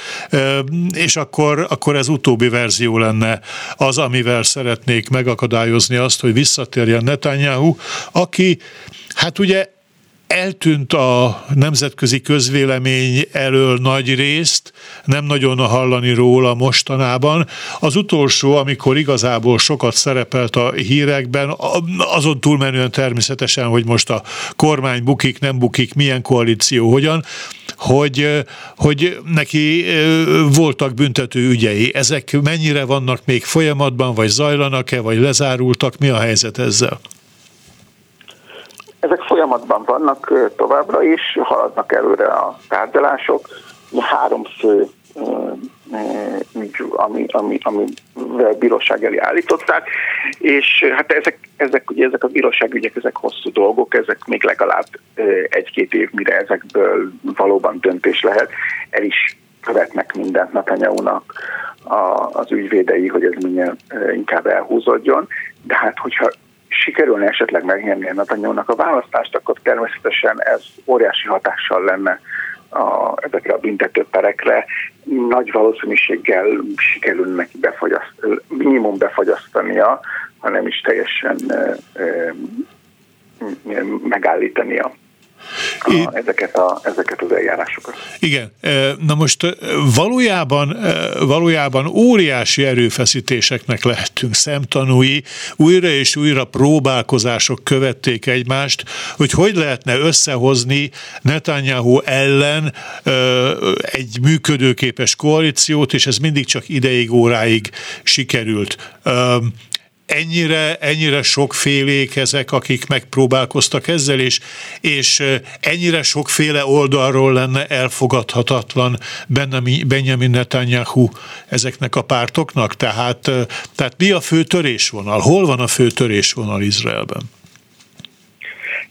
és akkor, akkor ez utóbbi verzió lenne az, amivel szeretnék megakadályozni azt, hogy visszatérjen Netanyahu, aki hát ugye eltűnt a nemzetközi közvélemény elől nagy részt, nem nagyon hallani róla mostanában. Az utolsó, amikor igazából sokat szerepelt a hírekben, azon túlmenően természetesen, hogy most a kormány bukik, nem bukik, milyen koalíció, hogyan, hogy, hogy neki voltak büntető ügyei. Ezek mennyire vannak még folyamatban, vagy zajlanak-e, vagy lezárultak? Mi a helyzet ezzel? Ezek folyamatban vannak továbbra is, haladnak előre a tárgyalások. Három fő ügy, ami, ami, ami bíróság elé állították, és hát ezek, ezek, ugye ezek a bíróságügyek, ezek hosszú dolgok, ezek még legalább egy-két év, mire ezekből valóban döntés lehet. El is követnek mindent Netanyahu-nak az ügyvédei, hogy ez minél inkább elhúzódjon, de hát hogyha sikerülne esetleg megnyerni a Netanyahu-nak a választást, akkor természetesen ez óriási hatással lenne a, ezekre a büntető perekre. Nagy valószínűséggel sikerül neki befogyaszt, minimum befogyasztania, hanem is teljesen megállítania a, ezeket, a, ezeket az eljárásokat. Igen, na most valójában, valójában óriási erőfeszítéseknek lehetünk szemtanúi, újra és újra próbálkozások követték egymást, hogy hogy lehetne összehozni Netanyahu ellen egy működőképes koalíciót, és ez mindig csak ideig, óráig sikerült ennyire, ennyire sokfélék ezek, akik megpróbálkoztak ezzel, és, és ennyire sokféle oldalról lenne elfogadhatatlan Benjamin Netanyahu ezeknek a pártoknak? Tehát, tehát mi a fő törésvonal? Hol van a fő törésvonal Izraelben?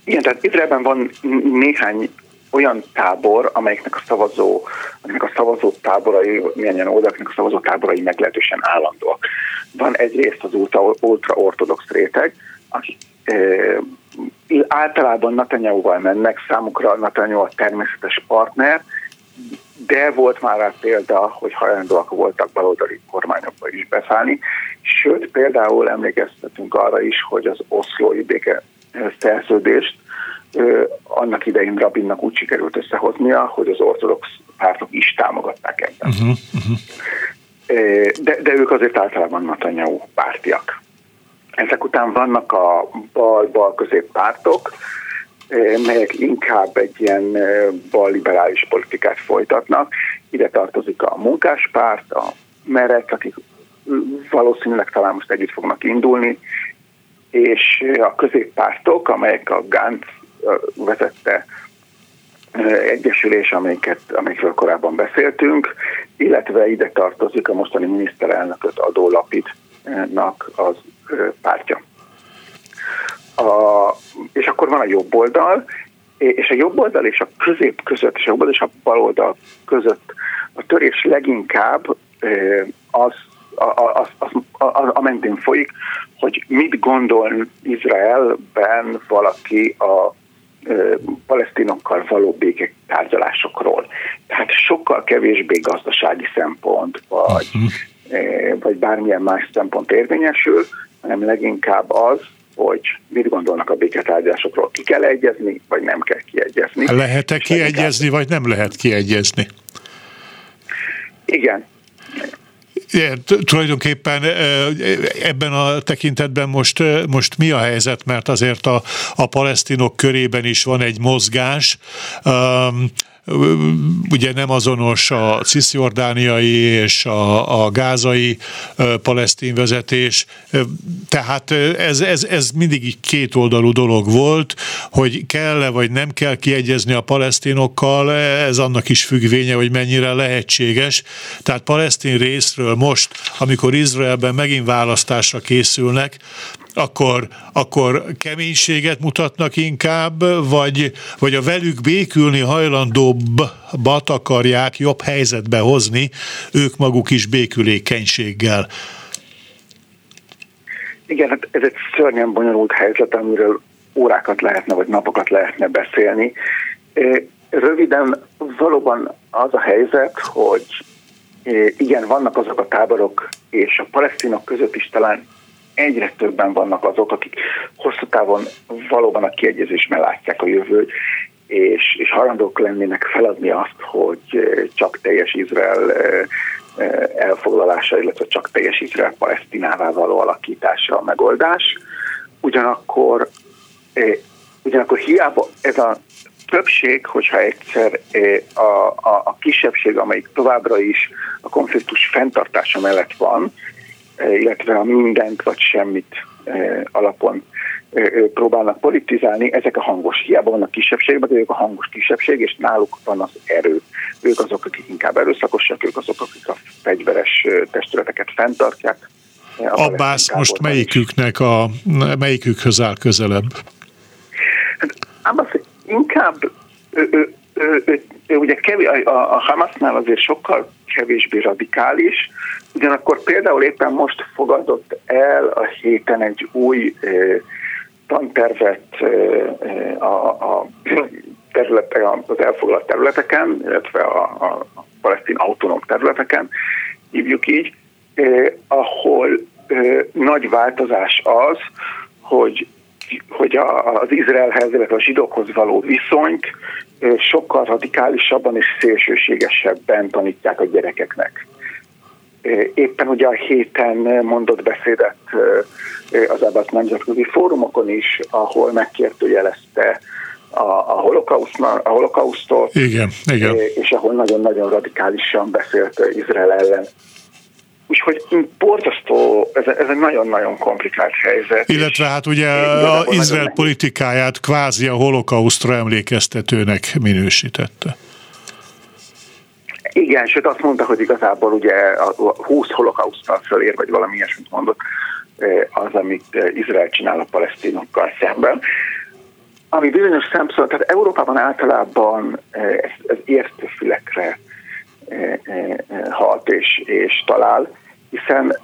Igen, tehát Izraelben van néhány olyan tábor, amelyiknek a szavazó, amelynek a szavazó táborai, milyen oldalaknak a szavazó táborai meglehetősen állandóak. Van egyrészt az ultra-ortodox réteg, akik általában Netanyahu-val mennek, számukra Netanyahu a természetes partner, de volt már rá példa, hogy hajlandóak voltak baloldali kormányokba is beszállni. Sőt, például emlékeztetünk arra is, hogy az oszlói béke szerződést annak idején Rabinnak úgy sikerült összehoznia, hogy az ortodox pártok is támogatták ebben. Uh-huh, uh-huh. De, de ők azért általában Netanyahu pártiak. Ezek után vannak a bal-bal középpártok, melyek inkább egy ilyen bal-liberális politikát folytatnak. Ide tartozik a munkáspárt, a merek, akik valószínűleg talán most együtt fognak indulni, és a középpártok, amelyek a Gantz vezette egyesülés, amiket, amikről korábban beszéltünk, illetve ide tartozik a mostani miniszterelnököt Adó Lapidnak az pártja. A, és akkor van a jobb oldal, és a jobb oldal és a közép között, és a jobb oldal és a bal oldal között a törés leginkább az, az, az, az, a mentén folyik, hogy mit gondol Izraelben valaki a palesztinokkal való béke tárgyalásokról. Tehát sokkal kevésbé gazdasági szempont, vagy, uh-huh. vagy bármilyen más szempont érvényesül, hanem leginkább az, hogy mit gondolnak a béketárgyalásokról. Ki kell egyezni, vagy nem kell kiegyezni. Lehet-e kiegyezni, vagy nem lehet kiegyezni? Igen, tulajdonképpen ebben a tekintetben most, most mi a helyzet, mert azért a, a palesztinok körében is van egy mozgás, ugye nem azonos a cisziordániai és a, a gázai palesztin vezetés, tehát ez, ez, ez mindig kétoldalú dolog volt, hogy kell-e vagy nem kell kiegyezni a palesztinokkal, ez annak is függvénye, hogy mennyire lehetséges. Tehát palesztin részről most, amikor Izraelben megint választásra készülnek, akkor, akkor keménységet mutatnak inkább, vagy, vagy a velük békülni hajlandóbbat akarják jobb helyzetbe hozni, ők maguk is békülékenységgel. Igen, hát ez egy szörnyen bonyolult helyzet, amiről órákat lehetne, vagy napokat lehetne beszélni. Röviden valóban az a helyzet, hogy igen, vannak azok a táborok, és a palesztinok között is talán egyre többen vannak azok, akik hosszú távon valóban a kiegyezésben látják a jövőt, és, és hajlandók lennének feladni azt, hogy csak teljes Izrael elfoglalása, illetve csak teljes Izrael palesztinává való alakítása a megoldás. Ugyanakkor, ugyanakkor hiába ez a többség, hogyha egyszer a, a, a kisebbség, amelyik továbbra is a konfliktus fenntartása mellett van, illetve a mindent vagy semmit alapon próbálnak politizálni, ezek a hangos. Hiába vannak kisebbségben, de ők a hangos kisebbség, és náluk van az erő. Ők azok, akik inkább erőszakosak, ők azok, akik a fegyveres testületeket fenntartják. Abbász most melyiküknek a, melyikükhöz áll közelebb? Hát, Abbász inkább ő, ő, ő, ő, ő ugye kevés, a, a Hamasnál azért sokkal kevésbé radikális, ugyanakkor például éppen most fogadott el a héten egy új tantervet a, a területe, az elfoglalt területeken, illetve a, a, palesztin autonóm területeken, hívjuk így, eh, ahol eh, nagy változás az, hogy hogy a, az Izraelhez, illetve a zsidókhoz való viszonyt eh, sokkal radikálisabban és szélsőségesebben tanítják a gyerekeknek. Éppen ugye a héten mondott beszédet az Abbas nemzetközi fórumokon is, ahol megkérdőjelezte a, a, a holokausztot, igen, igen. és ahol nagyon-nagyon radikálisan beszélt Izrael ellen. Úgyhogy borzasztó, ez, ez egy nagyon-nagyon komplikált helyzet. Illetve hát ugye az Izrael politikáját kvázi a holokausztra emlékeztetőnek minősítette. Igen, sőt azt mondta, hogy igazából ugye a 20 holokausztal fölér, vagy valami ilyesmit mondott, az, amit Izrael csinál a palesztinokkal szemben. Ami bizonyos szemszor, tehát Európában általában ez, ez értő fülekre hat és, és talál, hiszen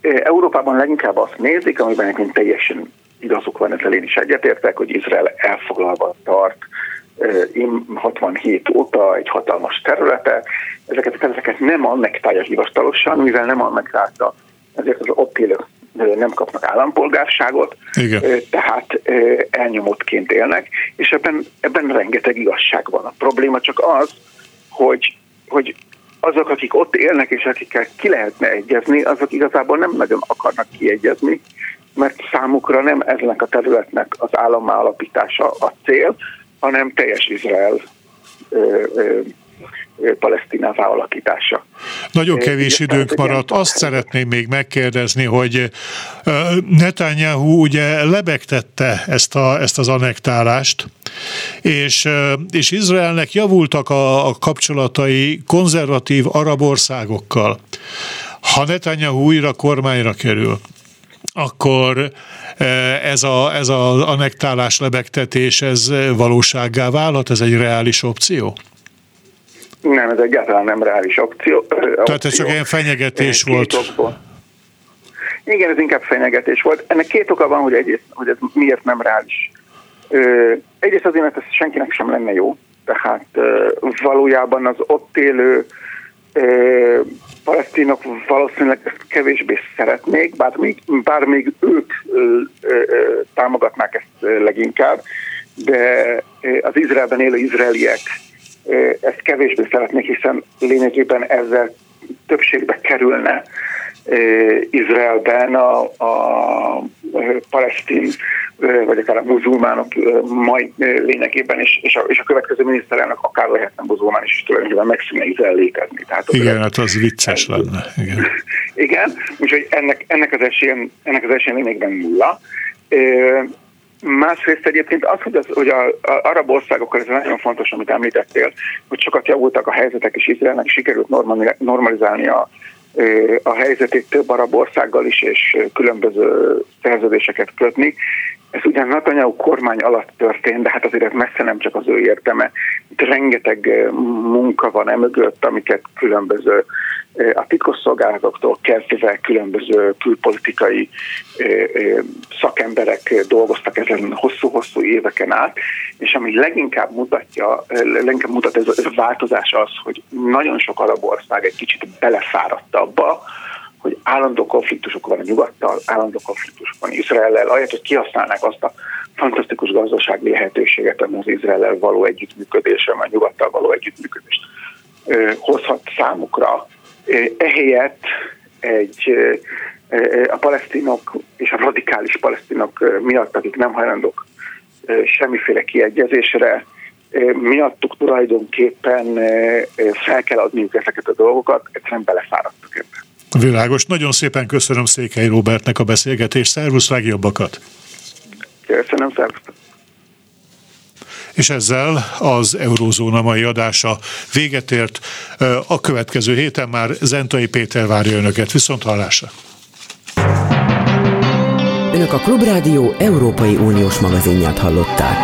Európában leginkább azt nézik, amiben egyébként teljesen igazuk van, ezzel én is egyetértek, hogy Izrael elfoglalva tart 67 óta egy hatalmas területe. Ezeket, ezeket nem annektálja hivatalosan, mivel nem annektálta, ezért az ott élők nem kapnak állampolgárságot, Igen. tehát elnyomottként élnek, és ebben, ebben rengeteg igazság van. A probléma csak az, hogy, hogy azok, akik ott élnek, és akikkel ki lehetne egyezni, azok igazából nem nagyon akarnak kiegyezni, mert számukra nem eznek a területnek az állammá alapítása a cél, hanem teljes Izrael ö, ö, Palesztinává alakítása. Nagyon kevés időnk maradt. Azt szeretném még megkérdezni, hogy Netanyahu ugye lebegtette ezt, a, ezt az anektálást, és, és Izraelnek javultak a, a kapcsolatai konzervatív arab országokkal. Ha Netanyahu újra kormányra kerül, akkor ez a, ez a anektálás, lebegtetés, ez valósággá válhat? Ez egy reális opció? Nem, ez egyáltalán nem reális opció. Tehát ez csak ilyen fenyegetés volt. Okból. Igen, ez inkább fenyegetés volt. Ennek két oka van, hogy egyrészt, hogy ez miért nem reális. Egyrészt azért, mert ez senkinek sem lenne jó. Tehát valójában az ott élő palesztinok valószínűleg ezt kevésbé szeretnék, bár még, bár még ők ö, ö, ö, támogatnák ezt leginkább, de az Izraelben élő izraeliek ezt kevésbé szeretnék, hiszen lényegében ezzel többségbe kerülne Izraelben a, a palesztin vagy akár a muzulmánok majd lényegében, és, és, a, és a következő miniszterelnök akár lehetne muzulmán is, és tulajdonképpen megszűnne Izrael létezni. Tehát igen, hát az vicces lenne. Igen, igen úgyhogy ennek, ennek az esélyen, ennek az esélyen lényegben nulla. Másrészt egyébként az, hogy, az, hogy a, a arab országokkal ez nagyon fontos, amit említettél, hogy sokat javultak a helyzetek, és Izraelnek sikerült normalizálni a, a helyzetét több arab országgal is, és különböző szerződéseket kötni. Ez ugyan Netanyahu kormány alatt történt, de hát azért ez messze nem csak az ő érteme. Itt rengeteg munka van emögött, amiket különböző a titkosszolgálatoktól kezdve különböző külpolitikai szakemberek dolgoztak ezen hosszú-hosszú éveken át, és ami leginkább mutatja, leginkább mutat ez a változás az, hogy nagyon sok arab ország egy kicsit belefáradt abba, hogy állandó konfliktusok van a nyugattal, állandó konfliktusok van Izraellel, ahelyett, hogy kihasználnák azt a fantasztikus gazdasági lehetőséget az Izrael való együttműködésre, vagy nyugattal való együttműködést hozhat számukra. Ehelyett egy a palesztinok és a radikális palesztinok miatt, akik nem hajlandók semmiféle kiegyezésre, miattuk tulajdonképpen fel kell adniuk ezeket a dolgokat, egyszerűen belefáradtak ebbe. Világos. Nagyon szépen köszönöm Székely Robertnek a beszélgetést. Szervusz, legjobbakat! Köszönöm, szervusz! És ezzel az Eurózóna mai adása véget ért. A következő héten már Zentai Péter várja Önöket. Viszont hallásra! Önök a Klubrádió Európai Uniós magazinját hallották.